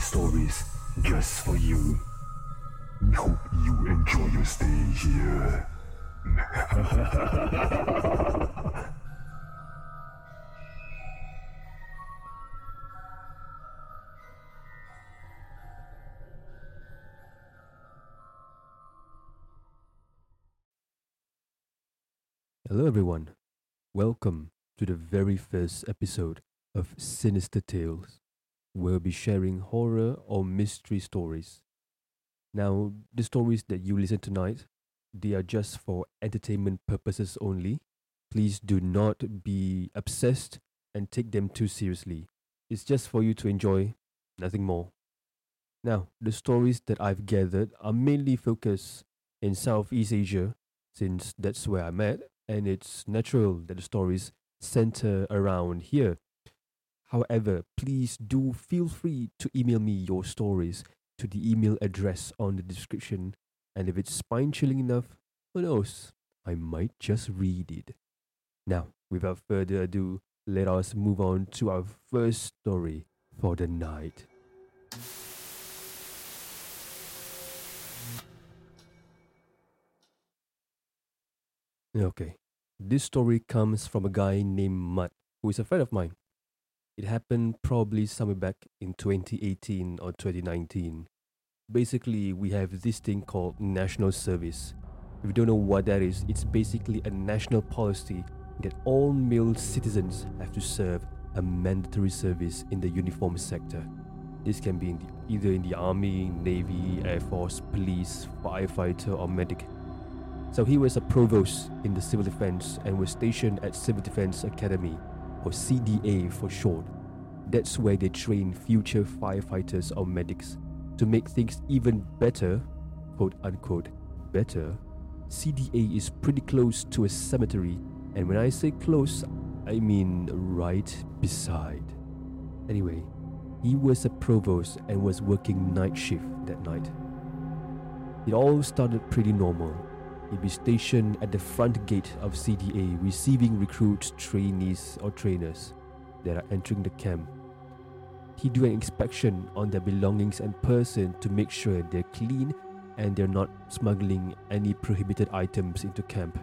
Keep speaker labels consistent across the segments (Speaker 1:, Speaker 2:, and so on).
Speaker 1: mystery stories just for you. We hope you enjoy your stay here.
Speaker 2: Hello, everyone. Welcome to the very first episode of Sinister Tales. We'll be sharing horror or mystery stories. Now, the stories that you listen tonight, they are just for entertainment purposes only. Please do not be obsessed and take them too seriously. It's just for you to enjoy, nothing more. Now, the stories that I've gathered are mainly focused in Southeast Asia, since that's where I'm at, and it's natural that the stories center around here. However, please do feel free to email me your stories to the email address on the description, and if it's spine chilling enough, who knows, I might just read it. Now, without further ado, let us move on to our first story for the night. Okay, this story comes from a guy named Mutt, who is a friend of mine. It happened probably somewhere back in 2018 or 2019. Basically, we have this thing called national service. If you don't know what that is, it's basically a national policy that all male citizens have to serve a mandatory service in the uniform sector. This can be in the, either in the army, navy, air force, police, firefighter, or medic. So he was a provost in the civil defense and was stationed at Civil Defense Academy, or CDA for short. That's where they train future firefighters or medics. To make things even better, quote unquote, better, CDA is pretty close to a cemetery, and when I say close, I mean right beside. Anyway, he was a provost and was working night shift that night. It all started pretty normal. He'd be stationed at the front gate of CDA receiving recruits, trainees, or trainers that are entering the camp. He'd do an inspection on their belongings and person to make sure they're clean and they're not smuggling any prohibited items into camp.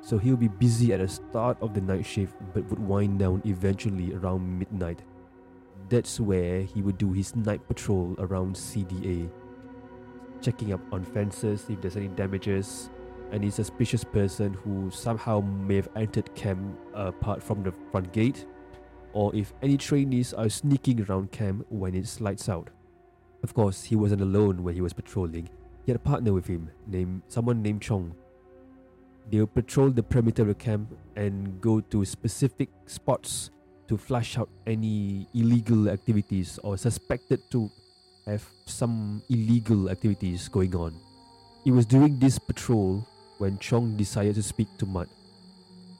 Speaker 2: So he'll be busy at the start of the night shift but would wind down eventually around midnight. That's where he would do his night patrol around CDA checking up on fences if there's any damages, any suspicious person who somehow may have entered camp uh, apart from the front gate, or if any trainees are sneaking around camp when it's lights out. Of course, he wasn't alone when he was patrolling. He had a partner with him, named someone named Chong. They'll patrol the perimeter of the camp and go to specific spots to flush out any illegal activities or suspected to have some illegal activities going on. It was during this patrol when Chong decided to speak to Mutt.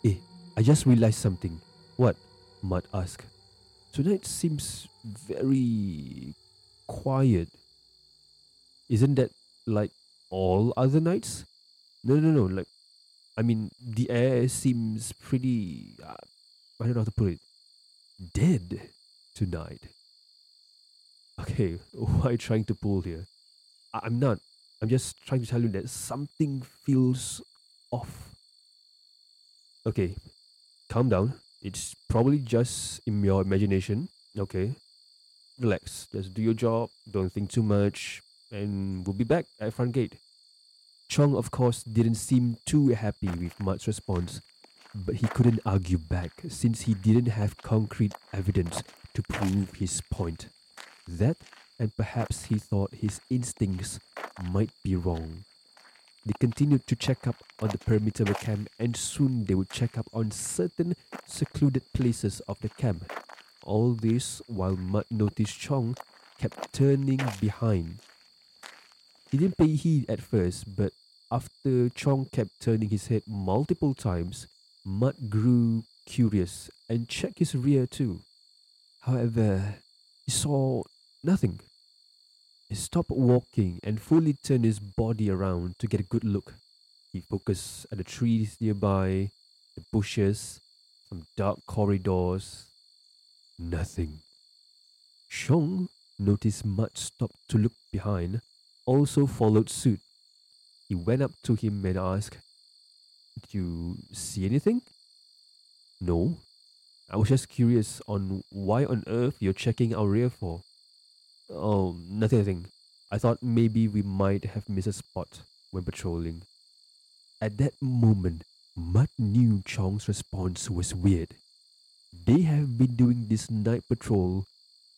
Speaker 2: Eh, I just realized something. What? Mutt asked. Tonight seems very quiet. Isn't that like all other nights? No, no, no. Like, I mean, the air seems pretty. Uh, I don't know how to put it. Dead tonight. Okay, why trying to pull here? I- I'm not. I'm just trying to tell you that something feels off. Okay, calm down. It's probably just in your imagination. Okay, relax. Just do your job. Don't think too much, and we'll be back at front gate. Chong, of course, didn't seem too happy with Mutt's response, but he couldn't argue back since he didn't have concrete evidence to prove his point. That, and perhaps he thought his instincts might be wrong. They continued to check up on the perimeter of the camp, and soon they would check up on certain secluded places of the camp. All this while Mutt noticed Chong kept turning behind. He didn't pay heed at first, but after Chong kept turning his head multiple times, Mutt grew curious and checked his rear too. However, he saw nothing. He stopped walking and fully turned his body around to get a good look. He focused at the trees nearby, the bushes, some dark corridors. Nothing. Chong noticed Mutt stop to look behind, also followed suit. He went up to him and asked, Did you see anything? No. I was just curious on why on earth you're checking our rear for. Oh, nothing, nothing. I thought maybe we might have missed a spot when patrolling. At that moment, Mutt knew Chong's response was weird. They have been doing this night patrol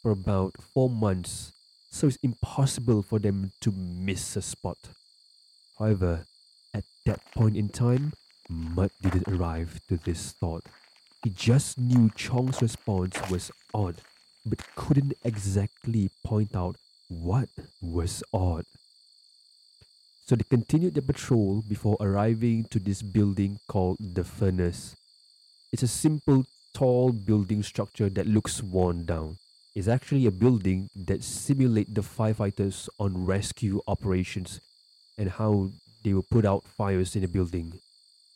Speaker 2: for about four months, so it's impossible for them to miss a spot. However, at that point in time, Mutt didn't arrive to this thought. He just knew Chong's response was odd, but couldn't exactly point out what was odd. So they continued their patrol before arriving to this building called the Furnace. It's a simple, tall building structure that looks worn down. It's actually a building that simulates the firefighters on rescue operations and how they will put out fires in a building.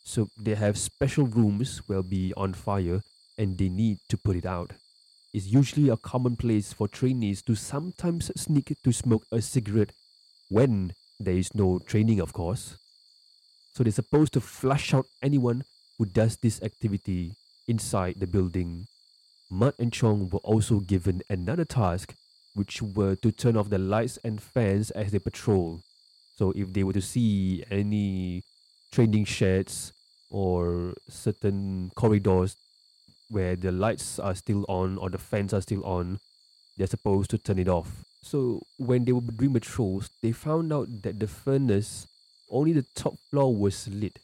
Speaker 2: So they have special rooms will be on fire and they need to put it out. It's usually a common place for trainees to sometimes sneak to smoke a cigarette when there is no training, of course. So they're supposed to flush out anyone who does this activity inside the building. Mutt and Chong were also given another task, which were to turn off the lights and fans as they patrol. So if they were to see any training sheds or certain corridors where the lights are still on or the fans are still on, they're supposed to turn it off. So when they were doing patrols, they found out that the furnace, only the top floor was lit.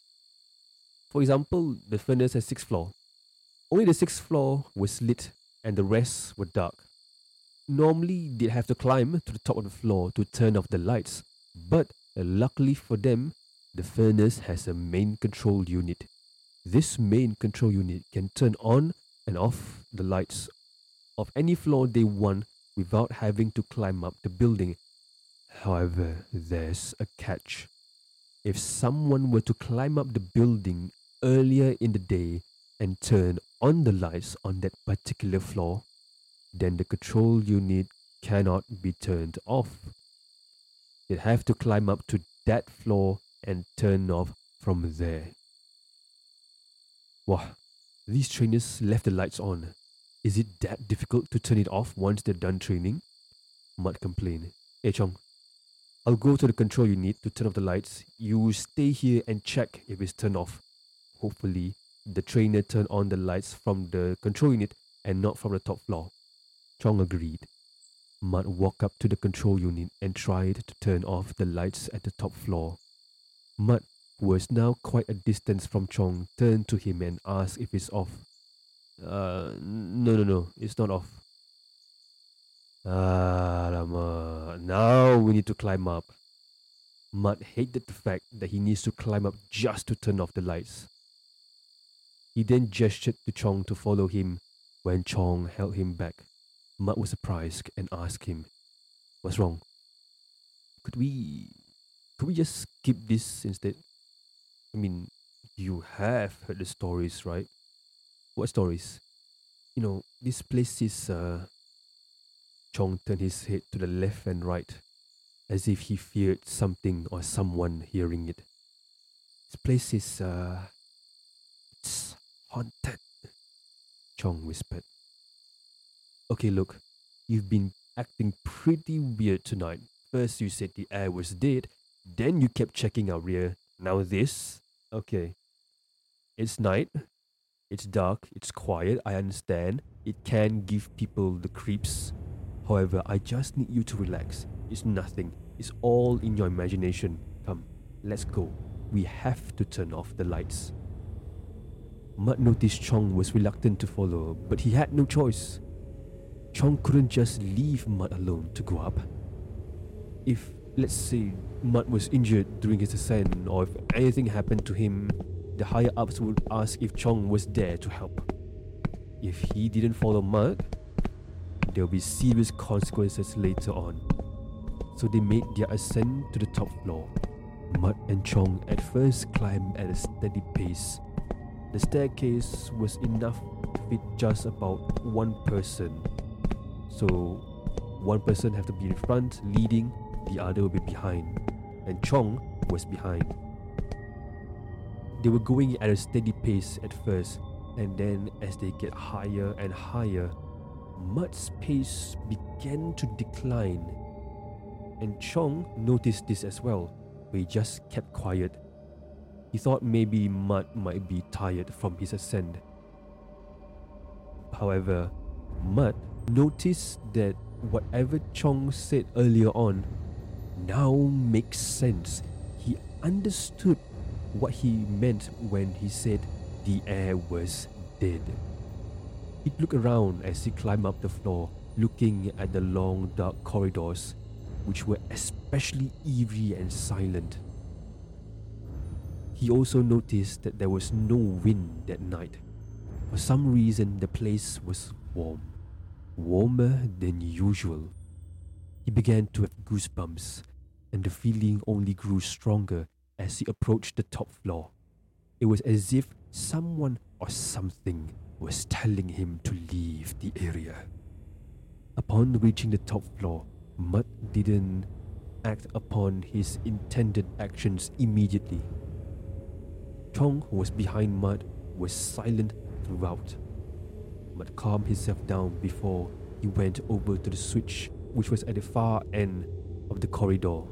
Speaker 2: For example, the furnace has six floor. Only the sixth floor was lit and the rest were dark. Normally, they'd have to climb to the top of the floor to turn off the lights, but uh, luckily for them, the furnace has a main control unit. This main control unit can turn on and off the lights of any floor they want without having to climb up the building. However, there's a catch. If someone were to climb up the building earlier in the day and turn on the lights on that particular floor, then the control unit cannot be turned off. They'd have to climb up to that floor and turn off from there. Wow, these trainers left the lights on. Is it that difficult to turn it off once they're done training? Mutt complained. Hey Chong, I'll go to the control unit to turn off the lights. You stay here and check if it's turned off. Hopefully, the trainer turned on the lights from the control unit and not from the top floor. Chong agreed. Mutt walked up to the control unit and tried to turn off the lights at the top floor. Mutt, was now quite a distance from Chong, turned to him and asked if it's off. Uh, no, no, no, it's not off. Lama. Now we need to climb up. Mutt hated the fact that he needs to climb up just to turn off the lights. He then gestured to Chong to follow him when Chong held him back. Mutt was surprised and asked him, What's wrong? Could we could we just skip this instead? I mean, you have heard the stories, right? What stories? You know, this place is uh Chong turned his head to the left and right, as if he feared something or someone hearing it. This place is uh it's haunted, Chong whispered. Okay, look, you've been acting pretty weird tonight. First you said the air was dead, then you kept checking our rear. Now this? Okay. It's night. It's dark. It's quiet. I understand. It can give people the creeps. However, I just need you to relax. It's nothing. It's all in your imagination. Come, let's go. We have to turn off the lights. Mutt noticed Chong was reluctant to follow, but he had no choice. Chong couldn't just leave Mutt alone to go up. If let's say Mutt was injured during his ascent, or if anything happened to him, the higher ups would ask if Chong was there to help. If he didn't follow Mutt, there will be serious consequences later on. So they made their ascent to the top floor. Mutt and Chong at first climbed at a steady pace. The staircase was enough to fit just about one person. So one person have to be in front leading, the other will be behind. And Chong was behind. They were going at a steady pace at first, and then as they get higher and higher, Mutt's pace began to decline. And Chong noticed this as well, but he just kept quiet. He thought maybe Mutt might be tired from his ascent. However, Mutt noticed that whatever Chong said earlier on now makes sense. He understood what he meant when he said the air was dead. He looked around as he climbed up the floor, looking at the long dark corridors, which were especially eerie and silent. He also noticed that there was no wind that night. For some reason, the place was warm, warmer than usual. He began to have goosebumps, and the feeling only grew stronger as he approached the top floor. It was as if someone or something was telling him to leave the area. Upon reaching the top floor, Mutt didn't act upon his intended actions immediately. Chong, who was behind Mutt, was silent throughout. Mutt calmed himself down before he went over to the switch, which was at the far end of the corridor.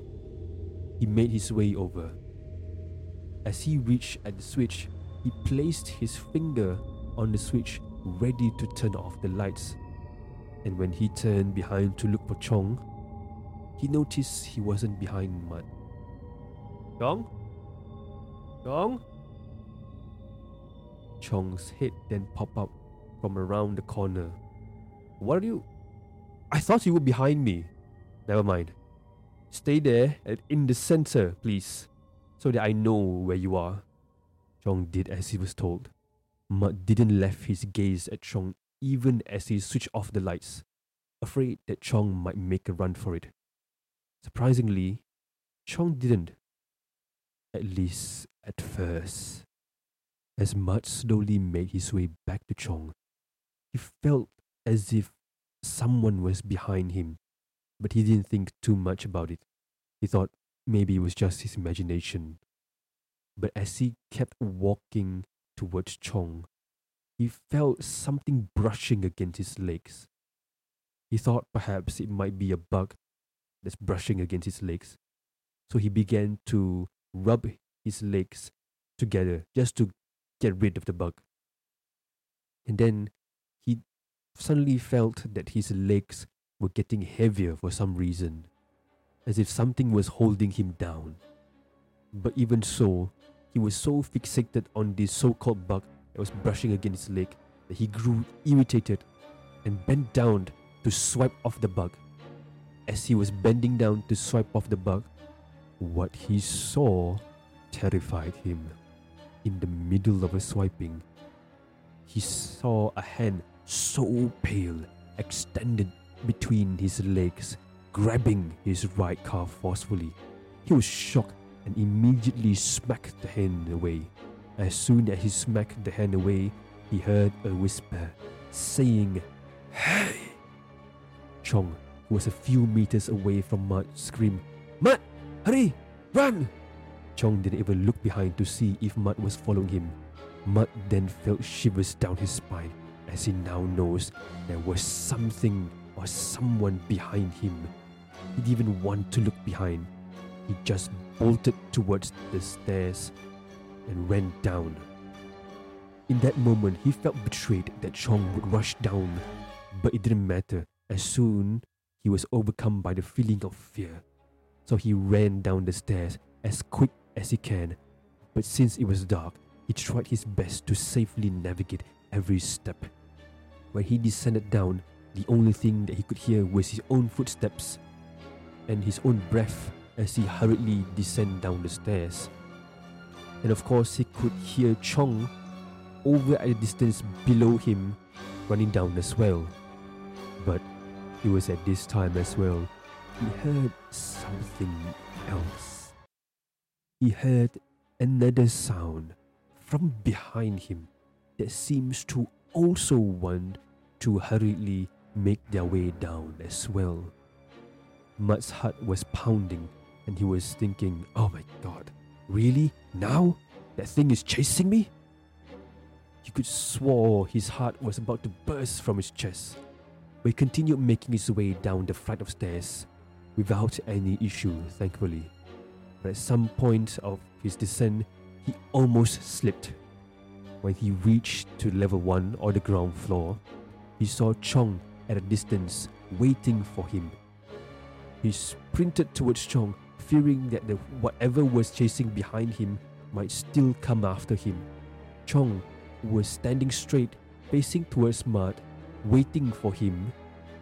Speaker 2: He made his way over. As he reached at the switch, he placed his finger on the switch, ready to turn off the lights. And when he turned behind to look for Chong, he noticed he wasn't behind Mutt. Chong? Chong? Chong's head then popped up from around the corner. What are you? I thought you were behind me. Never mind. Stay there and in the center, please, so that I know where you are. Chong did as he was told. Mutt didn't left his gaze at Chong even as he switched off the lights, afraid that Chong might make a run for it. Surprisingly, Chong didn't. At least at first. As Mutt slowly made his way back to Chong, he felt as if someone was behind him, but he didn't think too much about it. He thought maybe it was just his imagination. But as he kept walking towards Chong, he felt something brushing against his legs. He thought perhaps it might be a bug that's brushing against his legs. So he began to rub his legs together just to get rid of the bug. And then he suddenly felt that his legs were getting heavier for some reason, as if something was holding him down. But even so, he was so fixated on this so called bug that was brushing against his leg that he grew irritated and bent down to swipe off the bug. As he was bending down to swipe off the bug, what he saw terrified him. In the middle of a swiping, he saw a hand so pale extended between his legs, grabbing his right calf forcefully. He was shocked and immediately smacked the hand away. As soon as he smacked the hand away, he heard a whisper saying, Hey! Chong, who was a few meters away from Mutt, screamed, Mutt! Hurry! Run! Chong didn't even look behind to see if Mutt was following him. Mutt then felt shivers down his spine as he now knows there was something or someone behind him. He didn't even want to look behind. He just bolted towards the stairs and went down. In that moment, he felt betrayed that Chong would rush down, but it didn't matter. As soon he was overcome by the feeling of fear. So he ran down the stairs as quick as he can. But since it was dark, he tried his best to safely navigate every step. When he descended down, the only thing that he could hear was his own footsteps and his own breath as he hurriedly descended down the stairs. And of course, he could hear Chong over at a distance below him running down as well. But it was at this time as well he heard something else. He heard another sound from behind him that seems to also want to hurriedly make their way down as well. Mutt's heart was pounding and he was thinking, oh my god, really? Now? That thing is chasing me? He could swore his heart was about to burst from his chest. But he continued making his way down the flight of stairs without any issue, thankfully. But at some point of his descent, he almost slipped. When he reached to level 1 or the ground floor, he saw Chong at a distance waiting for him. He sprinted towards Chong, fearing that the whatever was chasing behind him might still come after him. Chong who was standing straight, facing towards Mud, waiting for him,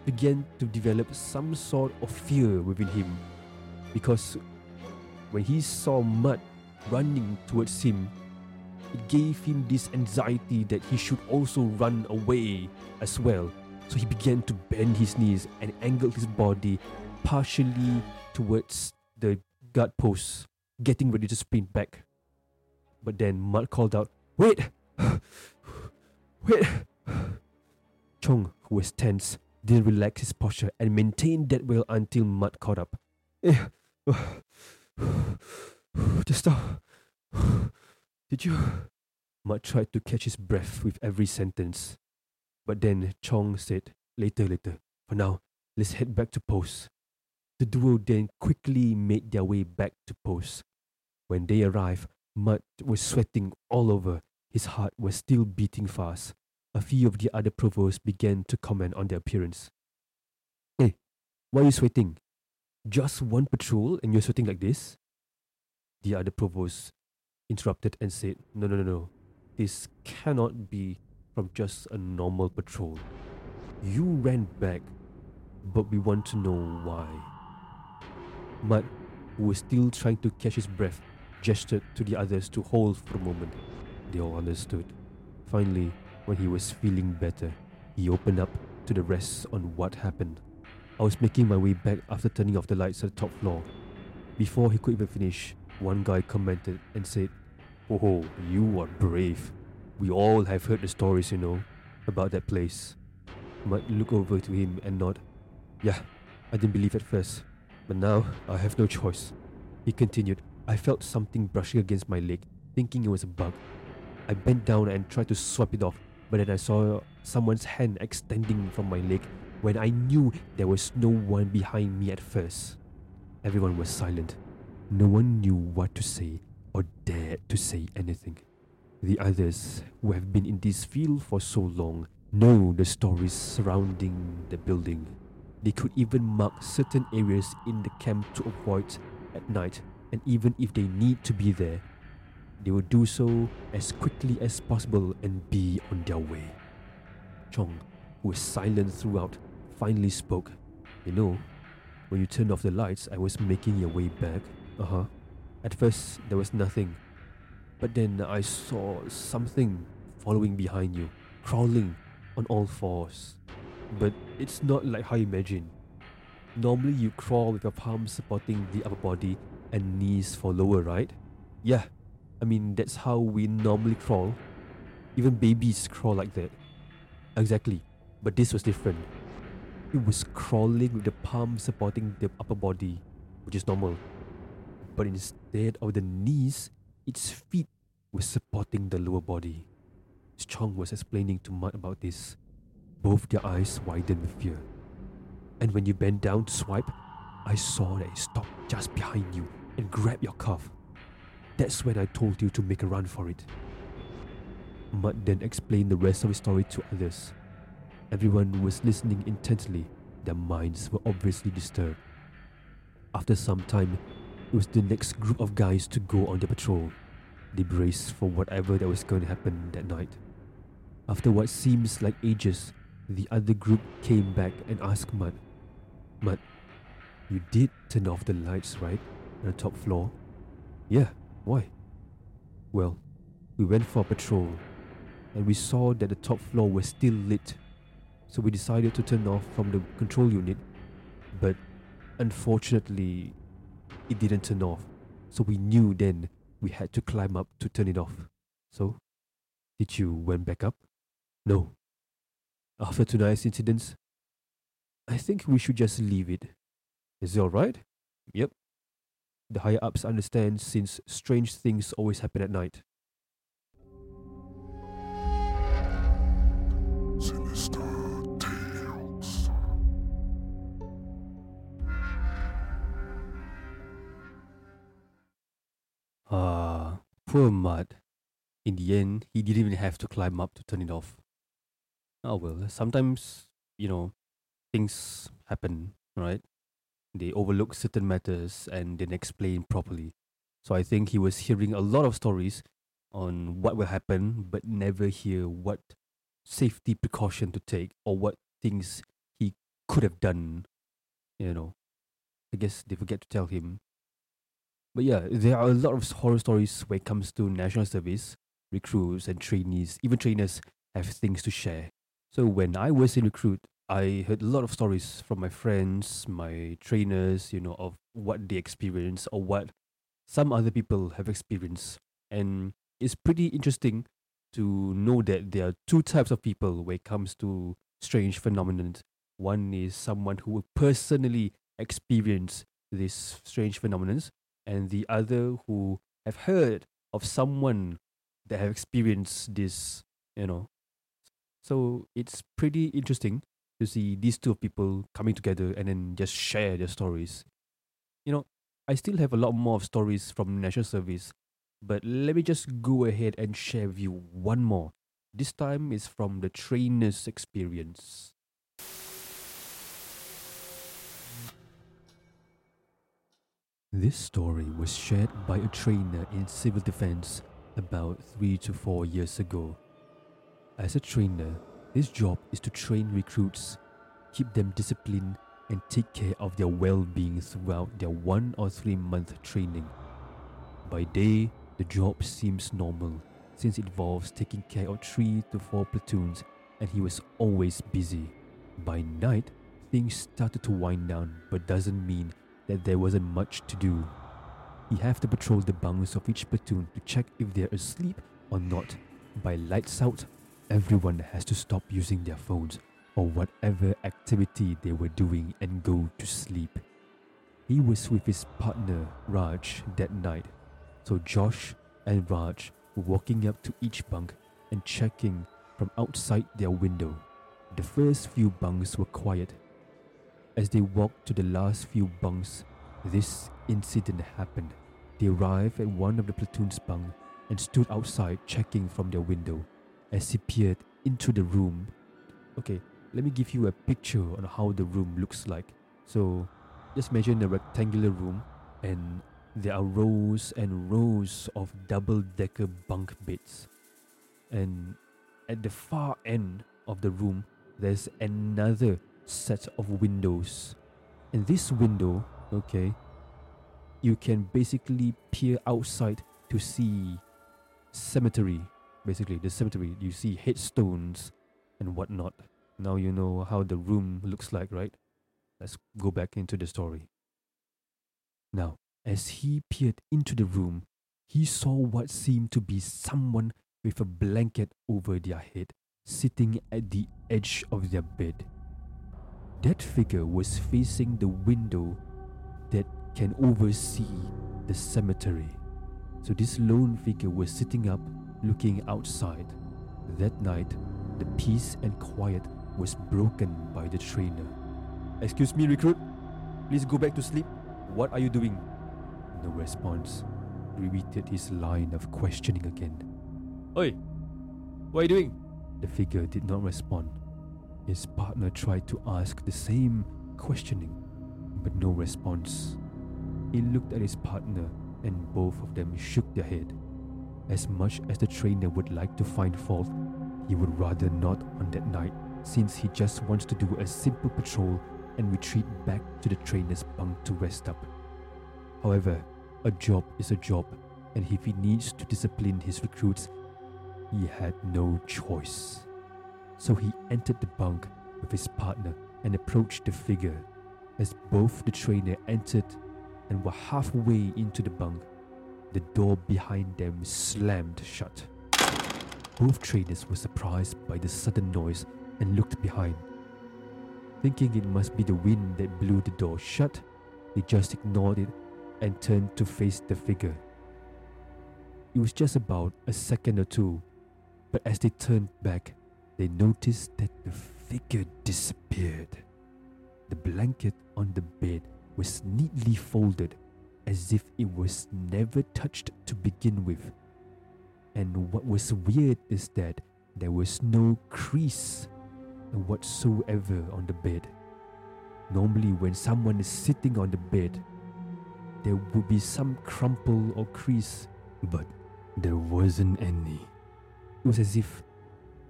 Speaker 2: began to develop some sort of fear within him. Because when he saw Mud running towards him, it gave him this anxiety that he should also run away as well. So he began to bend his knees and angle his body partially towards the guard post, getting ready to sprint back. But then Mud called out, Wait! Wait! Chong, who was tense, didn't relax his posture and maintained that well until Mud caught up. Eh, just stop. Did you? Mud tried to catch his breath with every sentence. But then Chong said, Later, later. For now, let's head back to post. The duo then quickly made their way back to post. When they arrived, Mud was sweating all over. His heart was still beating fast. A few of the other provosts began to comment on their appearance. Hey, why are you sweating? Just one patrol and you're sweating like this? The other provost interrupted and said, No, no, no, no. This cannot be from just a normal patrol. You ran back, but we want to know why. Mud, who was still trying to catch his breath, gestured to the others to hold for a moment. They all understood. Finally, when he was feeling better, he opened up to the rest on what happened. I was making my way back after turning off the lights at the top floor. Before he could even finish, one guy commented and said, Oh, you are brave. We all have heard the stories, you know, about that place. Mud looked over to him and nod. Yeah, I didn't believe at first, but now I have no choice. He continued, I felt something brushing against my leg, thinking it was a bug. I bent down and tried to swipe it off, but then I saw someone's hand extending from my leg when I knew there was no one behind me at first. Everyone was silent. No one knew what to say or dared to say anything. The others, who have been in this field for so long, know the stories surrounding the building. They could even mark certain areas in the camp to avoid at night, and even if they need to be there, they will do so as quickly as possible and be on their way. Chong, who was silent throughout, finally spoke. You know, when you turned off the lights, I was making your way back. Uh huh. At first, there was nothing. But then I saw something following behind you, crawling on all fours. But it's not like how you imagine. Normally, you crawl with your palms supporting the upper body and knees for lower, right? Yeah, I mean, that's how we normally crawl. Even babies crawl like that. Exactly. But this was different. It was crawling with the palms supporting the upper body, which is normal. But instead of the knees, its feet were supporting the lower body. Chong was explaining to Mud about this. Both their eyes widened with fear. And when you bent down to swipe, I saw that it stopped just behind you and grabbed your cuff. That's when I told you to make a run for it. Mud then explained the rest of his story to others. Everyone was listening intently. Their minds were obviously disturbed. After some time, it was the next group of guys to go on their patrol. They braced for whatever that was going to happen that night. After what seems like ages, the other group came back and asked Mud, Mud, you did turn off the lights, right? On the top floor? Yeah, why? Well, we went for a patrol and we saw that the top floor was still lit. So we decided to turn off from the control unit, but unfortunately, it didn't turn off. So we knew then we had to climb up to turn it off. So Did you went back up? No. After tonight's incidents, I think we should just leave it. Is it alright? Yep. The higher ups understand since strange things always happen at night. Ah, poor Mud. In the end, he didn't even have to climb up to turn it off. Oh well, sometimes, you know, things happen, right? They overlook certain matters and didn't explain properly. So I think he was hearing a lot of stories on what will happen, but never hear what safety precaution to take or what things he could have done. You know, I guess they forget to tell him. But yeah, there are a lot of horror stories when it comes to national service, recruits and trainees. Even trainers have things to share. So when I was in recruit, I heard a lot of stories from my friends, my trainers, you know, of what they experience or what some other people have experienced. And it's pretty interesting to know that there are two types of people when it comes to strange phenomenon. One is someone who will personally experience these strange phenomena, and the other who have heard of someone that have experienced this, you know. So it's pretty interesting to see these two people coming together and then just share their stories. You know, I still have a lot more of stories from national service, but let me just go ahead and share with you one more. This time is from the trainer's experience. This story was shared by a trainer in civil defense about three to four years ago. As a trainer, his job is to train recruits, keep them disciplined, and take care of their well being throughout their one or three month training. By day, the job seems normal since it involves taking care of three to four platoons, and he was always busy. By night, things started to wind down, but doesn't mean that there wasn't much to do. He have to patrol the bunks of each platoon to check if they're asleep or not. By lights out, everyone has to stop using their phones or whatever activity they were doing and go to sleep. He was with his partner Raj that night, so Josh and Raj were walking up to each bunk and checking from outside their window. The first few bunks were quiet. As they walked to the last few bunks, this incident happened. They arrived at one of the platoon's bunk and stood outside checking from their window. As he peered into the room, okay, let me give you a picture on how the room looks like. So, just imagine a rectangular room, and there are rows and rows of double decker bunk beds. And at the far end of the room, there's another set of windows. And this window, okay, you can basically peer outside to see cemetery. Basically, the cemetery, you see headstones and whatnot. Now you know how the room looks like, right? Let's go back into the story. Now, as he peered into the room, he saw what seemed to be someone with a blanket over their head sitting at the edge of their bed. That figure was facing the window that can oversee the cemetery. So this lone figure was sitting up looking outside. That night, the peace and quiet was broken by the trainer. Excuse me, recruit. Please go back to sleep. What are you doing? No response. Repeated his line of questioning again. Oi, what are you doing? The figure did not respond. His partner tried to ask the same questioning, but no response. He looked at his partner, and both of them shook their head. As much as the trainer would like to find fault, he would rather not on that night, since he just wants to do a simple patrol and retreat back to the trainer's bunk to rest up. However, a job is a job, and if he needs to discipline his recruits, he had no choice. So he entered the bunk with his partner and approached the figure. As both the trainer entered and were halfway into the bunk, the door behind them slammed shut. Both trainers were surprised by the sudden noise and looked behind. Thinking it must be the wind that blew the door shut, they just ignored it and turned to face the figure. It was just about a second or two, but as they turned back, they noticed that the figure disappeared. The blanket on the bed was neatly folded as if it was never touched to begin with. And what was weird is that there was no crease whatsoever on the bed. Normally, when someone is sitting on the bed, there would be some crumple or crease, but there wasn't any. It was as if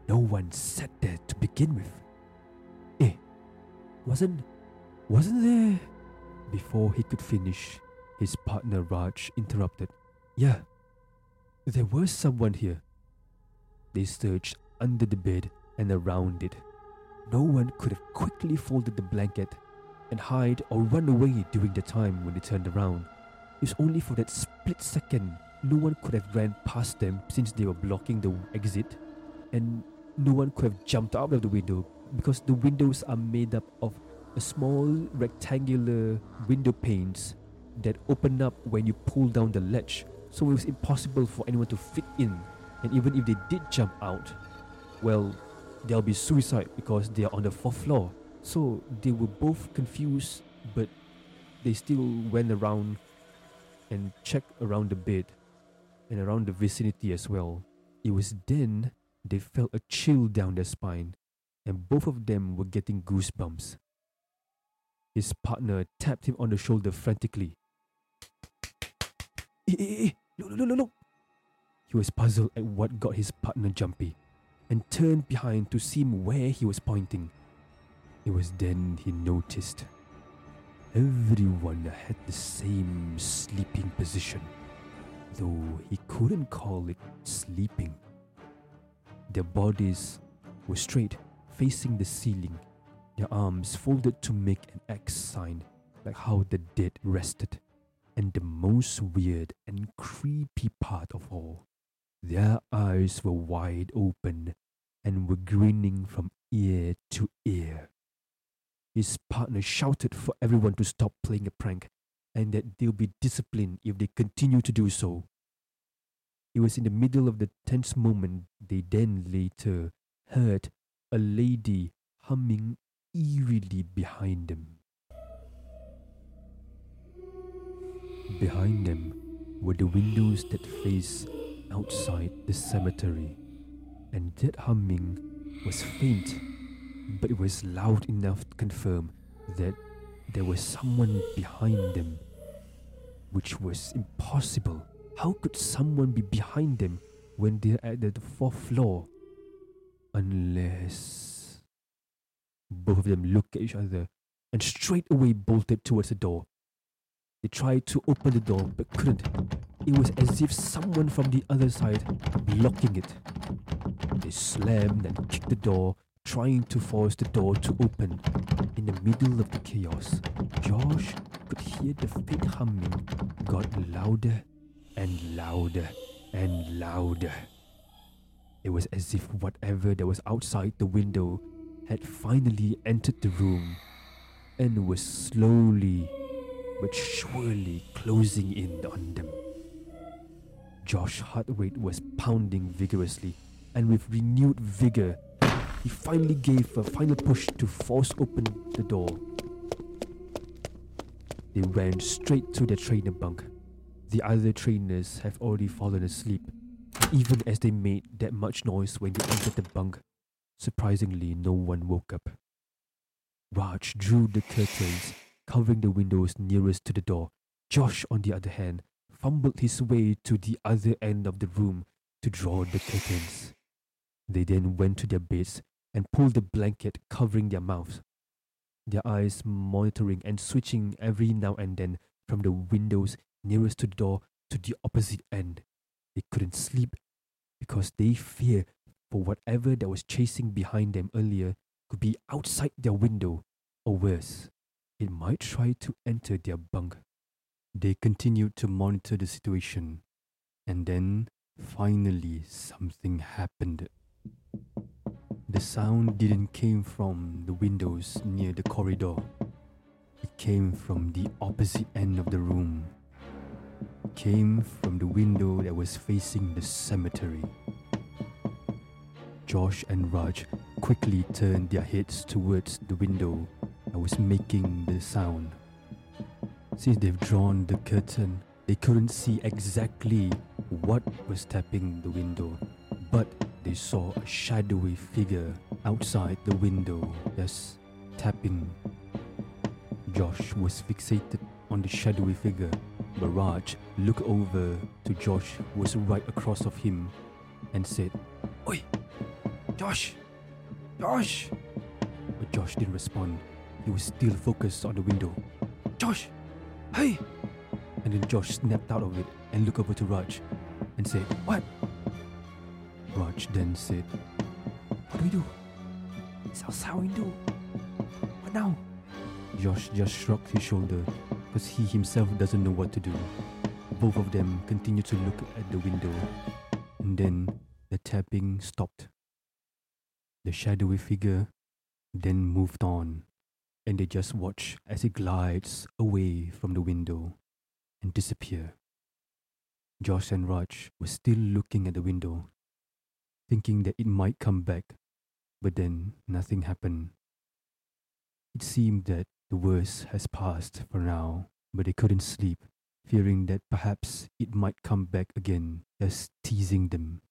Speaker 2: no one sat there to begin with. Eh, wasn't wasn't there? Before he could finish, his partner Raj interrupted. Yeah, there was someone here. They searched under the bed and around it. No one could have quickly folded the blanket and hide or run away during the time when they turned around. It was only for that split second no one could have ran past them since they were blocking the exit, and no one could have jumped out of the window because the windows are made up of a small rectangular window panes that open up when you pull down the ledge. So it was impossible for anyone to fit in. And even if they did jump out, well, there'll be suicide because they are on the fourth floor. So they were both confused, but they still went around and checked around the bed and around the vicinity as well. It was then they felt a chill down their spine, and both of them were getting goosebumps. His partner tapped him on the shoulder frantically. Eh, eh, eh, look, look, look, look. He was puzzled at what got his partner jumpy and turned behind to see where he was pointing. It was then he noticed everyone had the same sleeping position, though he couldn't call it sleeping. Their bodies were straight, facing the ceiling, their arms folded to make an X sign, like how the dead rested. And the most weird and creepy part of all, their eyes were wide open and were grinning from ear to ear. His partner shouted for everyone to stop playing a prank and that they'll be disciplined if they continue to do so. It was in the middle of the tense moment they then later heard a lady humming eerily behind them. Behind them were the windows that face outside the cemetery, and that humming was faint, but it was loud enough to confirm that there was someone behind them, which was impossible. How could someone be behind them when they're at the fourth floor? Unless. Both of them looked at each other and straight away bolted towards the door. They tried to open the door but couldn't. It was as if someone from the other side blocking it. They slammed and kicked the door, trying to force the door to open. In the middle of the chaos, Josh could hear the faint humming got louder and louder and louder. It was as if whatever that was outside the window had finally entered the room and was slowly but surely closing in on them. Josh's heart rate was pounding vigorously, and with renewed vigor, he finally gave a final push to force open the door. They ran straight to their trainer bunk. The other trainers have already fallen asleep, even as they made that much noise when they entered the bunk. Surprisingly, no one woke up. Raj drew the curtains covering the windows nearest to the door. Josh, on the other hand, fumbled his way to the other end of the room to draw the curtains. They then went to their beds and pulled the blanket covering their mouths, their eyes monitoring and switching every now and then from the windows nearest to the door to the opposite end. They couldn't sleep because they feared for whatever that was chasing behind them earlier could be outside their window, or worse, it might try to enter their bunk. They continued to monitor the situation, and then Finally, something happened. The sound didn't came from the windows near the corridor. It came from the opposite end of the room. Came from the window that was facing the cemetery. Josh and Raj quickly turned their heads towards the window that was making the sound. Since they've drawn the curtain, they couldn't see exactly what was tapping the window, but they saw a shadowy figure outside the window just tapping. Josh was fixated on the shadowy figure, Raj looked over to Josh, who was right across of him, and said, Oi, Josh! Josh! But Josh didn't respond. He was still focused on the window. Josh! Hey! And then Josh snapped out of it and looked over to Raj and said, What? Raj then said, What do we do? It's outside window. What now? Josh just shrugged his shoulder because he himself doesn't know what to do. Both of them continue to look at the window and then the tapping stopped. The shadowy figure then moved on, and they just watch as it glides away from the window and disappear. Josh and Raj were still looking at the window, thinking that it might come back, but then nothing happened. It seemed that the worst has passed for now, but they couldn't sleep, fearing that perhaps it might come back again, just teasing them.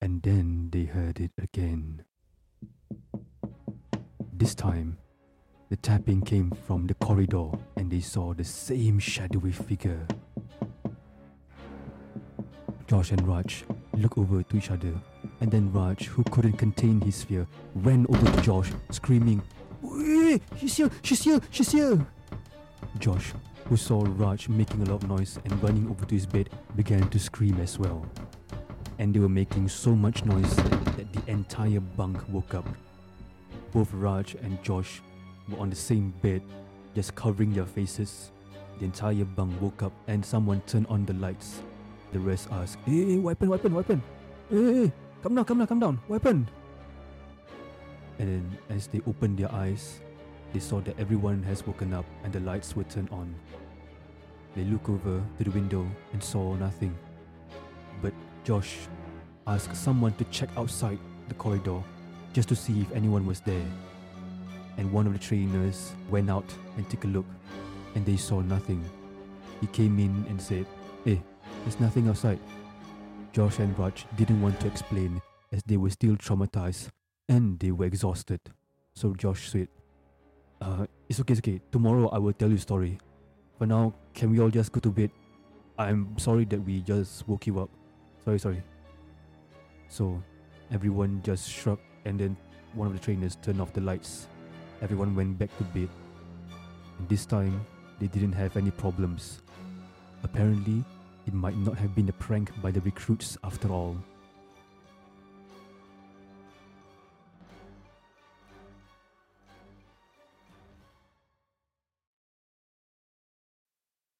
Speaker 2: And then they heard it again. This time, the tapping came from the corridor and they saw the same shadowy figure. Josh and Raj looked over to each other, and then Raj, who couldn't contain his fear, ran over to Josh, screaming, "Hey, She's! She's! She's! Josh, who saw Raj making a lot of noise and running over to his bed, began to scream as well. And they were making so much noise that the entire bunk woke up. Both Raj and Josh were on the same bed, just covering their faces. The entire bunk woke up and someone turned on the lights. The rest asked, Hey, happened, what happened. Hey, hey, come down, come down, come down, happened? And then as they opened their eyes, they saw that everyone has woken up and the lights were turned on. They looked over to the window and saw nothing. But Josh asked someone to check outside the corridor just to see if anyone was there. And one of the trainers went out and took a look, and they saw nothing. He came in and said, Hey, there's nothing outside. Josh and Raj didn't want to explain as they were still traumatized and they were exhausted. So Josh said, uh, It's okay, it's okay. Tomorrow I will tell you a story. For now, can we all just go to bed? I'm sorry that we just woke you up. Sorry, sorry. So everyone just shrugged and then one of the trainers turned off the lights. Everyone went back to bed. And this time, they didn't have any problems. Apparently, it might not have been a prank by the recruits after all.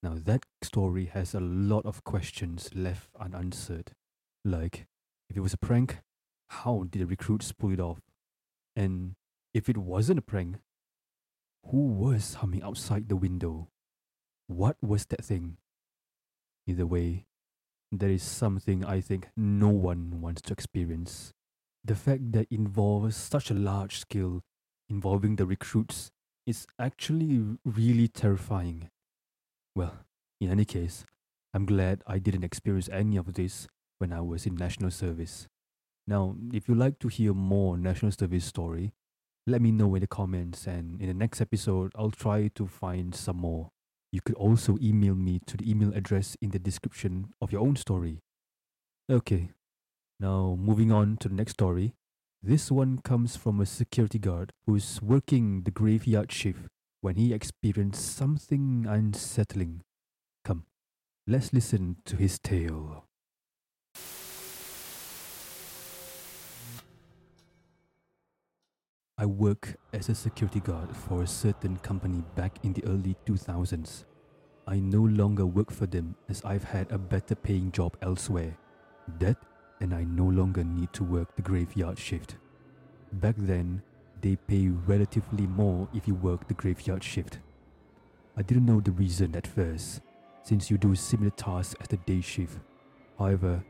Speaker 2: Now, that story has a lot of questions left unanswered. Like, if it was a prank, how did the recruits pull it off? And if it wasn't a prank, who was humming outside the window? What was that thing? Either way, there is something I think no one wants to experience. The fact that involves such a large scale involving the recruits is actually really terrifying. Well, in any case, I'm glad I didn't experience any of this when I was in national service. Now, if you'd like to hear more national service story, let me know in the comments and in the next episode I'll try to find some more. You could also email me to the email address in the description of your own story. Okay, now moving on to the next story. This one comes from a security guard who's working the graveyard shift when he experienced something unsettling. Come, let's listen to his tale. I work as a security guard for a certain company back in the early 2000s. I no longer work for them as I've had a better paying job elsewhere. That and I no longer need to work the graveyard shift. Back then, they pay relatively more if you work the graveyard shift. I didn't know the reason at first, since you do similar tasks as the day shift. However,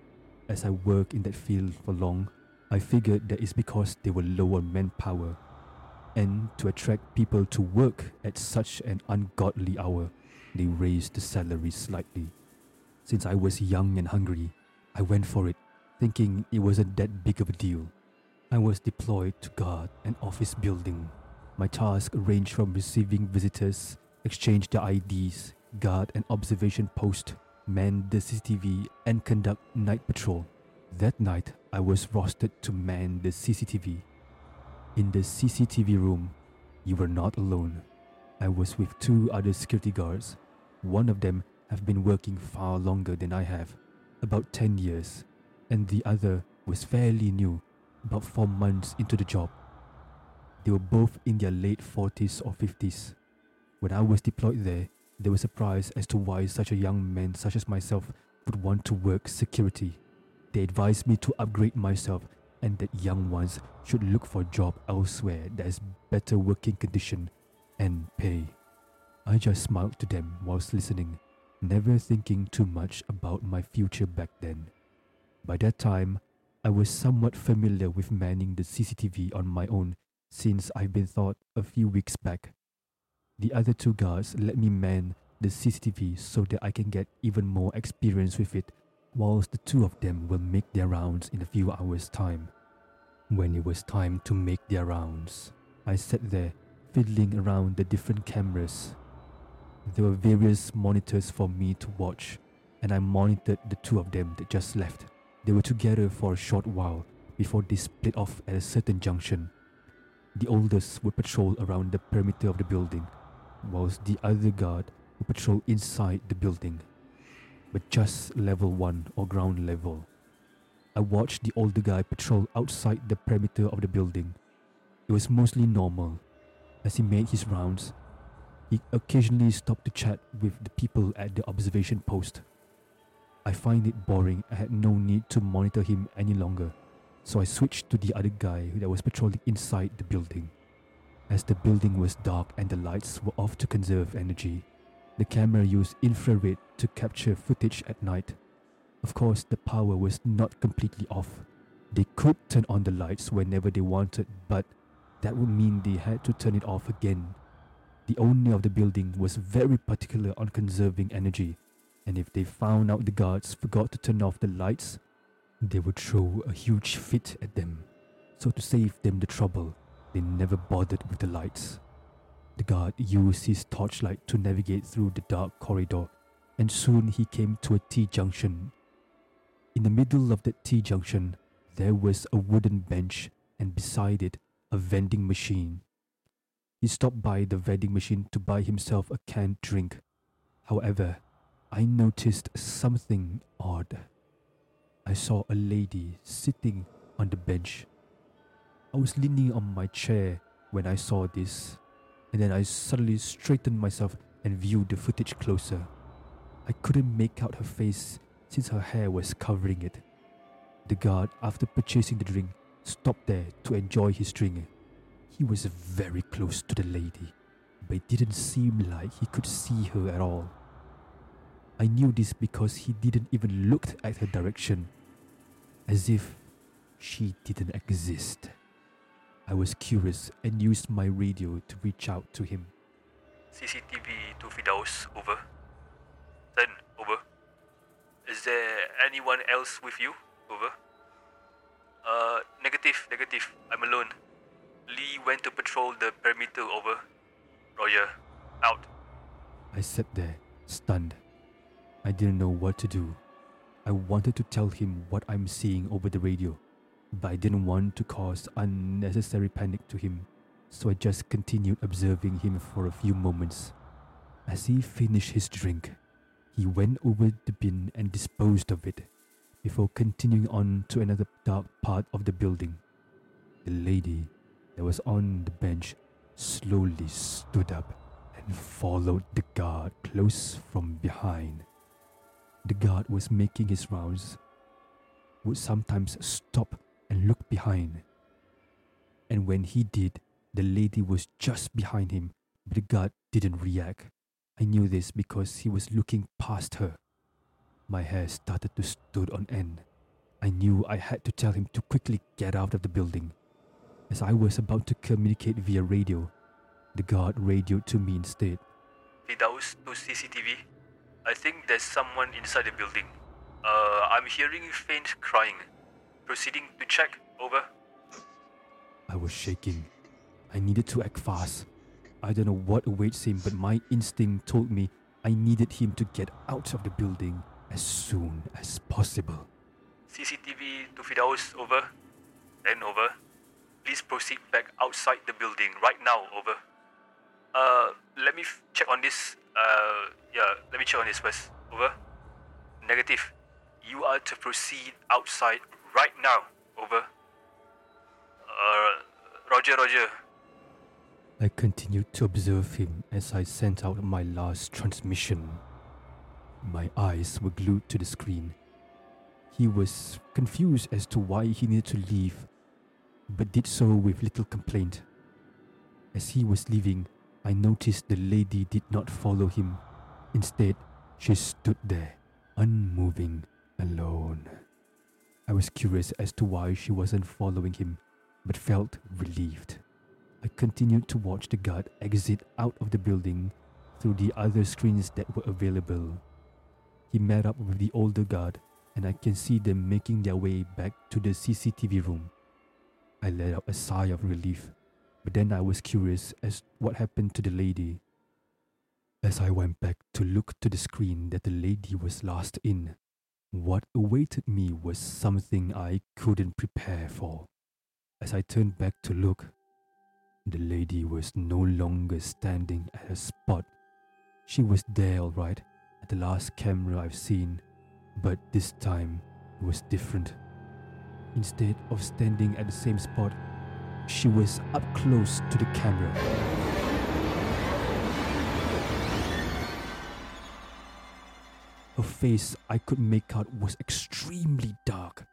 Speaker 2: as I worked in that field for long, I figured that it's because they were lower manpower and to attract people to work at such an ungodly hour, they raised the salary slightly. Since I was young and hungry, I went for it, thinking it wasn't that big of a deal. I was deployed to guard an office building. My task ranged from receiving visitors, exchange their IDs, guard an observation post, man the CCTV, and conduct night patrol. That night, I was rostered to man the CCTV in the CCTV room, you were not alone. I was with two other security guards. One of them have been working far longer than I have, about 10 years, and the other was fairly new, about 4 months into the job. They were both in their late 40s or 50s. When I was deployed there, they were surprised as to why such a young man such as myself would want to work security. They advised me to upgrade myself and that young ones should look for a job elsewhere that has better working condition and pay. I just smiled to them whilst listening, never thinking too much about my future back then. By that time, I was somewhat familiar with manning the CCTV on my own since I've been taught a few weeks back. The other two guards let me man the CCTV so that I can get even more experience with it whilst the two of them will make their rounds in a few hours' time. When it was time to make their rounds, I sat there fiddling around the different cameras. There were various monitors for me to watch, and I monitored the two of them that just left. They were together for a short while before they split off at a certain junction. The oldest would patrol around the perimeter of the building, whilst the other guard would patrol inside the building but just level 1 or ground level. I watched the older guy patrol outside the perimeter of the building. It was mostly normal. As he made his rounds, he occasionally stopped to chat with the people at the observation post. I find it boring. I had no need to monitor him any longer, so I switched to the other guy that was patrolling inside the building. As the building was dark and the lights were off to conserve energy, the camera used infrared to capture footage at night. Of course, the power was not completely off. They could turn on the lights whenever they wanted, but that would mean they had to turn it off again. The owner of the building was very particular on conserving energy, and if they found out the guards forgot to turn off the lights, they would throw a huge fit at them. So, to save them the trouble, they never bothered with the lights. The guard used his torchlight to navigate through the dark corridor, and soon he came to a T junction. In the middle of that T junction, there was a wooden bench, and beside it, a vending machine. He stopped by the vending machine to buy himself a canned drink. However, I noticed something odd. I saw a lady sitting on the bench. I was leaning on my chair when I saw this and then I suddenly straightened myself and viewed the footage closer. I couldn't make out her face since her hair was covering it. The guard, after purchasing the drink, stopped there to enjoy his drink. He was very close to the lady, but it didn't seem like he could see her at all. I knew this because he didn't even look at her direction, as if she didn't exist. I was curious and used my radio to reach out to him.
Speaker 3: CCTV to Firdaus, over. Then, over. Is there anyone else with you? Over. Uh, negative, negative. I'm alone. Lee went to patrol the perimeter, over. Roger, out.
Speaker 2: I sat there, stunned. I didn't know what to do. I wanted to tell him what I'm seeing over the radio, but I didn't want to cause unnecessary panic to him, so I just continued observing him for a few moments. As he finished his drink, he went over the bin and disposed of it before continuing on to another dark part of the building. The lady that was on the bench slowly stood up and followed the guard close from behind. The guard was making his rounds
Speaker 4: would sometimes stop and look behind. And when he did, the lady was just behind him, but the guard didn't react. I knew this because he was looking past her. My hair started to stood on end. I knew I had to tell him to quickly get out of the building. As I was about to communicate via radio, the guard radioed to me instead.
Speaker 3: Firdaus to CCTV. I think there's someone inside the building. Uh, I'm hearing faint crying. Proceeding to check. Over.
Speaker 4: I was shaking. I needed to act fast. I don't know what awaits him, but my instinct told me I needed him to get out of the building as soon as possible.
Speaker 3: CCTV to Firdaus. Over. Then over. Please proceed back outside the building right now. Over. Uh, let me f- check on this. Uh, yeah, let me check on this first. Over. Negative. You are to proceed outside right now. Over. Uh, Roger, Roger.
Speaker 4: I continued to observe him as I sent out my last transmission. My eyes were glued to the screen. He was confused as to why he needed to leave, but did so with little complaint. As he was leaving, I noticed the lady did not follow him. Instead, she stood there, unmoving, alone. I was curious as to why she wasn't following him, but felt relieved. I continued to watch the guard exit out of the building through the other screens that were available. He met up with the older guard, and I can see them making their way back to the CCTV room. I let out a sigh of relief, but then I was curious as what happened to the lady. As I went back to look to the screen that the lady was last in, what awaited me was something I couldn't prepare for. As I turned back to look, the lady was no longer standing at her spot. She was there, all right, at the last camera I've seen, but this time it was different. Instead of standing at the same spot, she was up close to the camera. Her face I could make out was extremely dark,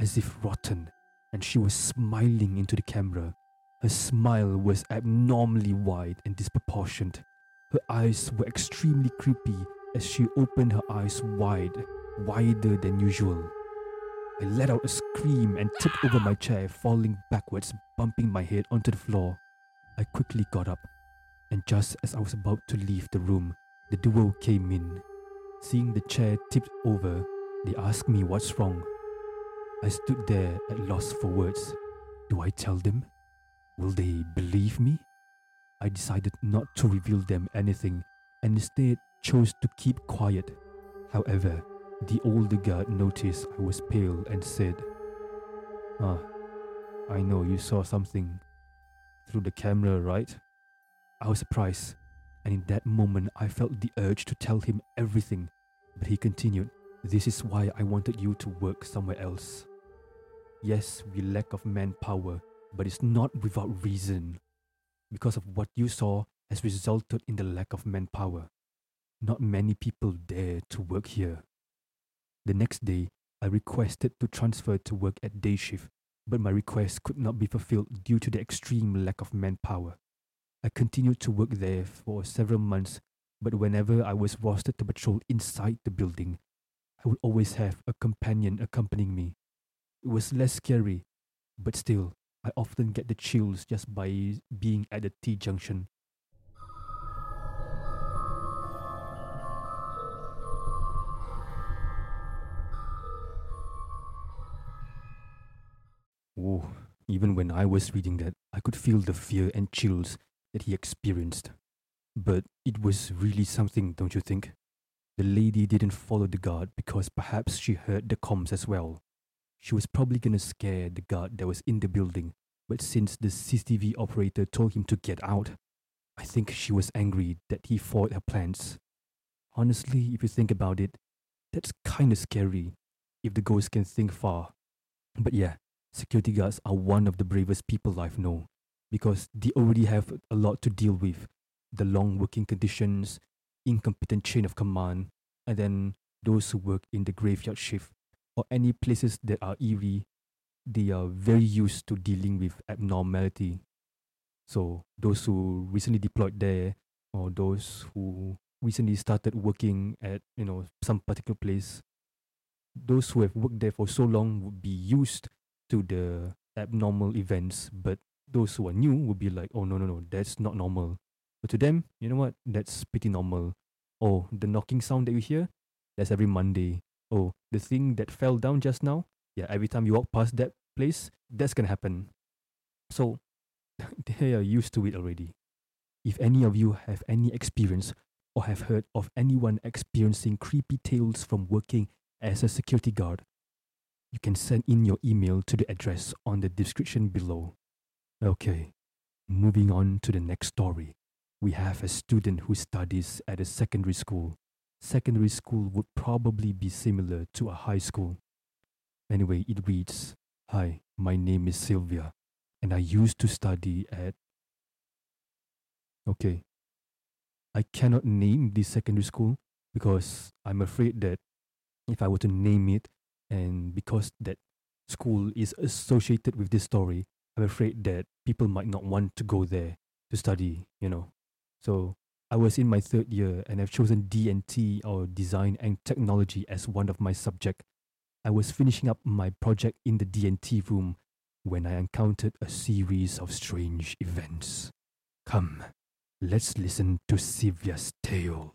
Speaker 4: as if rotten, and she was smiling into the camera. Her smile was abnormally wide and disproportionate. Her eyes were extremely creepy as she opened her eyes wide, wider than usual. I let out a scream and tipped over my chair, falling backwards, bumping my head onto the floor. I quickly got up, and just as I was about to leave the room, the duo came in. Seeing the chair tipped over, they asked me what's wrong. I stood there at loss for words. Do I tell them? Will they believe me? I decided not to reveal them anything and instead chose to keep quiet. However, the older guard noticed I was pale and said, Ah, I know you saw something through the camera, right? I was surprised, and in that moment I felt the urge to tell him everything, but he continued, This is why I wanted you to work somewhere else. Yes, we lack of manpower, but it's not without reason. Because of what you saw has resulted in the lack of manpower. Not many people dare to work here. The next day, I requested to transfer to work at day shift, but my request could not be fulfilled due to the extreme lack of manpower. I continued to work there for several months, but whenever I was rostered to patrol inside the building, I would always have a companion accompanying me. It was less scary, but still, I often get the chills just by being at the T junction. Oh, even when I was reading that, I could feel the fear and chills that he experienced. But it was really something, don't you think? The lady didn't follow the guard because perhaps she heard the comms as well. She was probably gonna scare the guard that was in the building, but since the CCTV operator told him to get out, I think she was angry that he foiled her plans. Honestly, if you think about it, that's kinda scary if the ghost can think far. But yeah, security guards are one of the bravest people I've known because they already have a lot to deal with the long working conditions, incompetent chain of command, and then those who work in the graveyard shift or any places that are eerie, they are very used to dealing with abnormality. So those who recently deployed there or those who recently started working at you know some particular place those who have worked there for so long would be used to the abnormal events but those who are new would be like oh no no no that's not normal. But to them you know what? That's pretty normal. Oh the knocking sound that you hear that's every monday. Oh the thing that fell down just now yeah every time you walk past that place that's gonna happen. So they are used to it already. If any of you have any experience or have heard of anyone experiencing creepy tales from working as a security guard, you can send in your email to the address on the description below. Okay, moving on to the next story. We have a student who studies at a secondary school. Secondary school would probably be similar to a high school. Anyway, it reads Hi, my name is Sylvia, and I used to study at. Okay, I cannot name this secondary school because I'm afraid that if I were to name it, and because that school is associated with this story, I'm afraid that people might not want to go there to study, you know. So I was in my third year and I've chosen D&T or design and technology as one of my subject. I was finishing up my project in the D&T room when I encountered a series of strange events. Come, Let's listen to Sylvia's tale.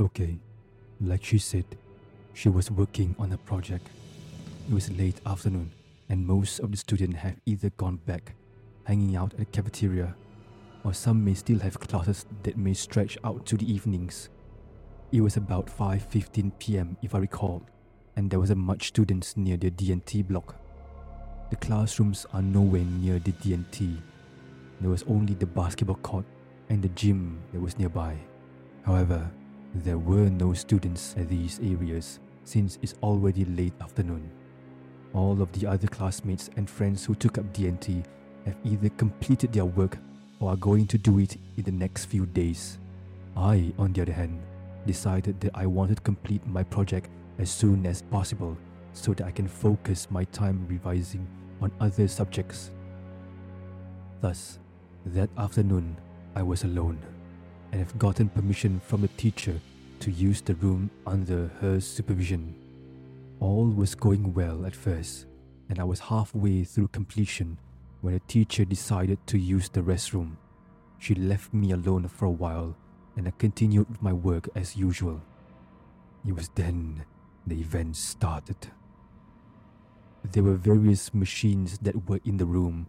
Speaker 4: Okay, like she said, she was working on a project. It was late afternoon, and most of the students have either gone back, hanging out at the cafeteria, or some may still have classes that may stretch out to the evenings. It was about 5:15 p.m. if I recall, and there wasn't much students near the D&T block. The classrooms are nowhere near the D&T. There was only the basketball court and the gym that was nearby. However, there were no students at these areas since it's already late afternoon. All of the other classmates and friends who took up D&T have either completed their work or are going to do it in the next few days. I, on the other hand, decided that I wanted to complete my project as soon as possible so that I can focus my time revising on other subjects. Thus, that afternoon, I was alone and have gotten permission from the teacher to use the room under her supervision. All was going well at first, and I was halfway through completion when the teacher decided to use the restroom. She left me alone for a while, and I continued my work as usual. It was then the event started. There were various machines that were in the room,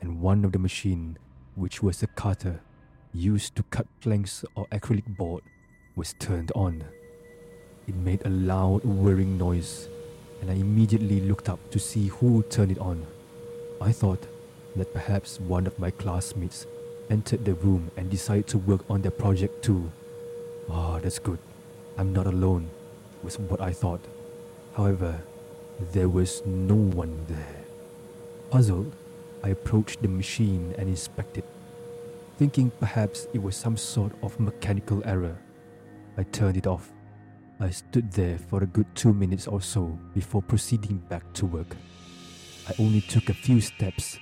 Speaker 4: and one of the machine, which was a cutter used to cut planks or acrylic board, was turned on. It made a loud whirring noise, and I immediately looked up to see who turned it on. I thought that perhaps one of my classmates entered the room and decided to work on their project too. Ah, oh, that's good. I'm not alone, was what I thought. However, there was no one there. Puzzled, I approached the machine and inspected thinking perhaps it was some sort of mechanical error. I turned it off. I stood there for a good two minutes or so before proceeding back to work. I only took a few steps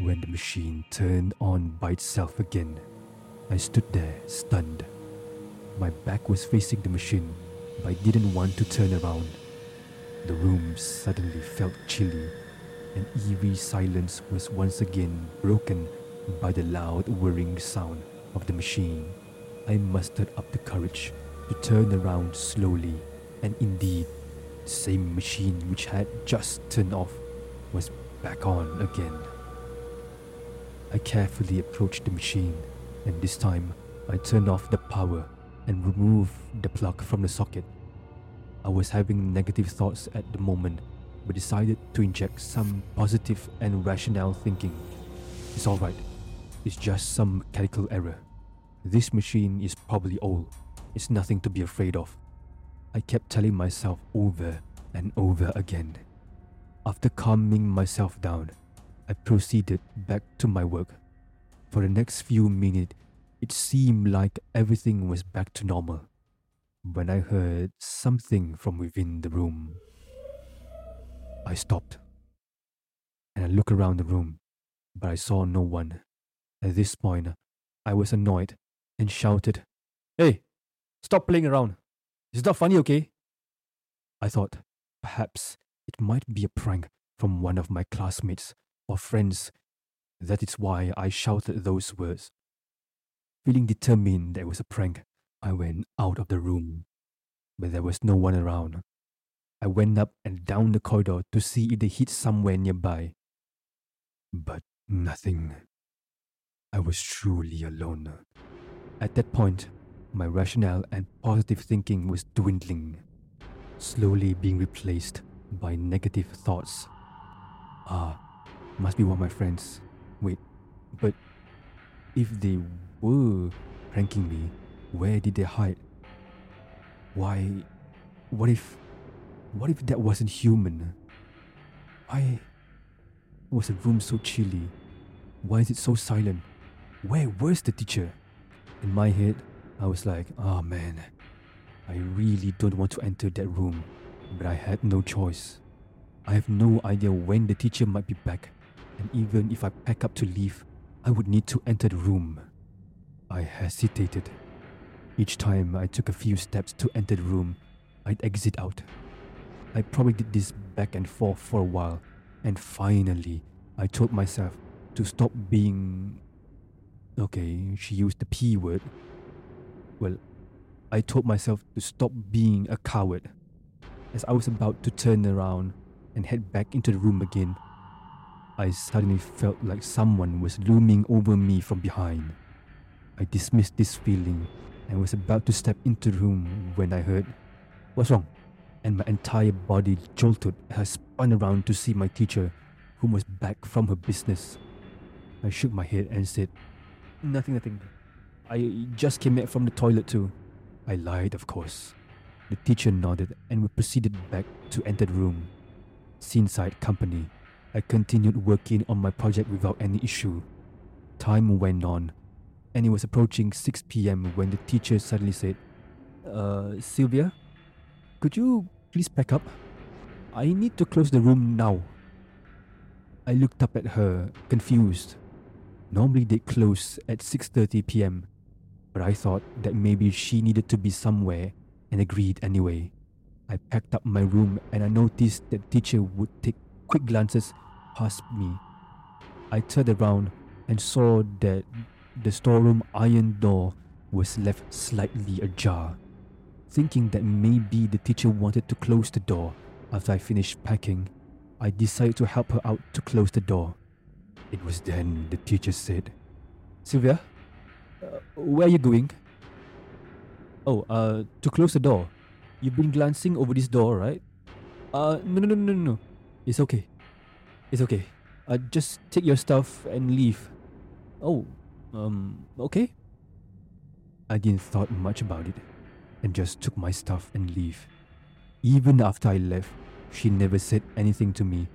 Speaker 4: when the machine turned on by itself again. I stood there, stunned. My back was facing the machine, but I didn't want to turn around. The room suddenly felt chilly, and eerie silence was once again broken by the loud whirring sound of the machine, I mustered up the courage to turn around slowly, and indeed, the same machine which had just turned off was back on again. I carefully approached the machine, and this time I turned off the power and removed the plug from the socket. I was having negative thoughts at the moment, but decided to inject some positive and rational thinking. It's alright. It's just some mechanical error. This machine is probably old. It's nothing to be afraid of. I kept telling myself over and over again. After calming myself down, I proceeded back to my work. For the next few minutes, it seemed like everything was back to normal when I heard something from within the room. I stopped and I looked around the room, but I saw no one. At this point, I was annoyed and shouted, Hey, stop playing around. It's not funny, okay? I thought perhaps it might be a prank from one of my classmates or friends. That is why I shouted those words. Feeling determined that it was a prank, I went out of the room, but there was no one around. I went up and down the corridor to see if they hid somewhere nearby. But nothing. I was truly alone. At that point, my rationale and positive thinking was dwindling, slowly being replaced by negative thoughts. Ah, must be one of my friends. Wait, but if they were pranking me, where did they hide? Why? What if? What if that wasn't human? Why was the room so chilly? Why is it so silent? Where was the teacher? In my head, I was like, oh man, I really don't want to enter that room, but I had no choice. I have no idea when the teacher might be back, and even if I pack up to leave, I would need to enter the room. I hesitated. Each time I took a few steps to enter the room, I'd exit out. I probably did this back and forth for a while, and finally, I told myself to stop being. Okay, she used the P word. Well, I told myself to stop being a coward. As I was about to turn around and head back into the room again, I suddenly felt like someone was looming over me from behind. I dismissed this feeling and was about to step into the room when I heard, What's wrong? And my entire body jolted as I spun around to see my teacher, whom was back from her business. I shook my head and said, Nothing, nothing. I just came back from the toilet too. I lied, of course. The teacher nodded and we proceeded back to enter the room. Seenside company. I continued working on my project without any issue. Time went on, and it was approaching 6 pm when the teacher suddenly said, Uh, Sylvia, could you please pack up? I need to close the room now. I looked up at her, confused. Normally they close at 6:30 p.m., but I thought that maybe she needed to be somewhere and agreed anyway. I packed up my room and I noticed that the teacher would take quick glances past me. I turned around and saw that the storeroom iron door was left slightly ajar. Thinking that maybe the teacher wanted to close the door after I finished packing, I decided to help her out to close the door. It was then the teacher said, Sylvia, uh, where are you going? Oh, uh, to close the door. You've been glancing over this door, right? Uh, no, no, no, no, no. It's okay. It's okay. Uh, just take your stuff and leave. Oh, um, okay. I didn't thought much about it and just took my stuff and leave. Even after I left, she never said anything to me,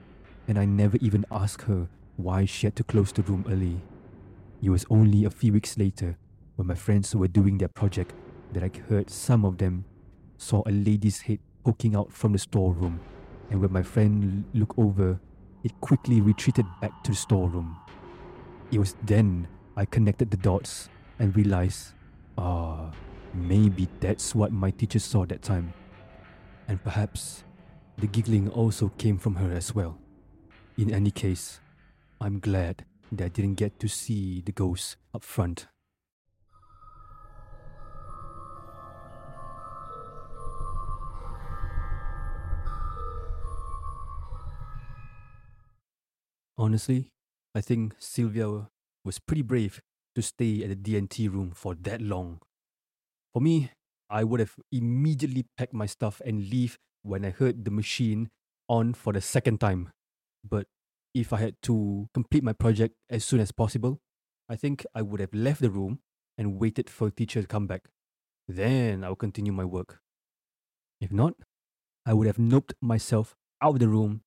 Speaker 4: and I never even asked her why she had to close the room early. It was only a few weeks later, when my friends were doing their project, that I heard some of them saw a lady's head poking out from the storeroom, and when my friend looked over, it quickly retreated back to the storeroom. It was then I connected the dots and realized, ah, maybe that's what my teacher saw that time. And perhaps the giggling also came from her as well. In any case, I'm glad that I didn't get to see the ghost up front. Honestly, I think Sylvia was pretty brave to stay at the D&T room for that long. For me, I would have immediately packed my stuff and leave when I heard the machine on for the second time. But if I had to complete my project as soon as possible, I think I would have left the room and waited for the teacher to come back. Then I would continue my work. If not, I would have noped myself out of the room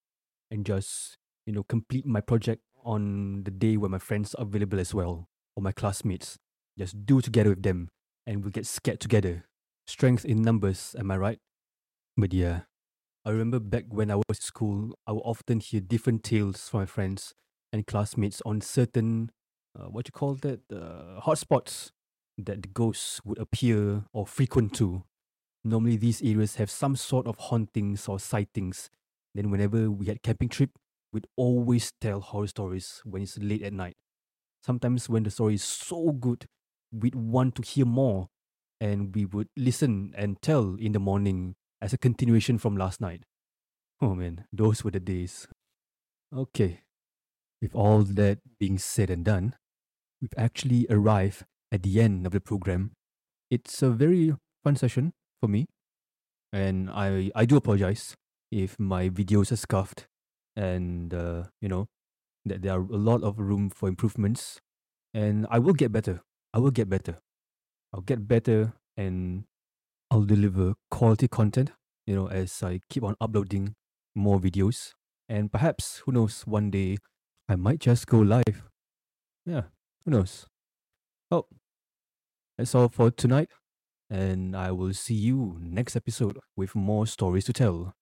Speaker 4: and just, you know, complete my project on the day when my friends are available as well, or my classmates. Just do together with them, and we'll get scared together. Strength in numbers, am I right? But yeah, I remember back when I was in school, I would often hear different tales from my friends and classmates on certain, uh, what you call that, uh, hotspots that the ghosts would appear or frequent to. Normally, these areas have some sort of hauntings or sightings. Then, whenever we had camping trip, we'd always tell horror stories when it's late at night. Sometimes, when the story is so good, we'd want to hear more, and we would listen and tell in the morning as a continuation from last night. Oh man, those were the days. Okay, with all that being said and done, we've actually arrived at the end of the program. It's a very fun session for me, and I I do apologize if my videos are scuffed, and uh, you know that there are a lot of room for improvements, and I will get better. I will get better. I'll get better, and I'll deliver quality content. You know, as I keep on uploading more videos, and perhaps who knows, one day I might just go live. Yeah, who knows? Oh, that's all for tonight, and I will see you next episode with more stories to tell.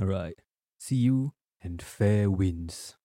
Speaker 4: All right, see you and fair winds.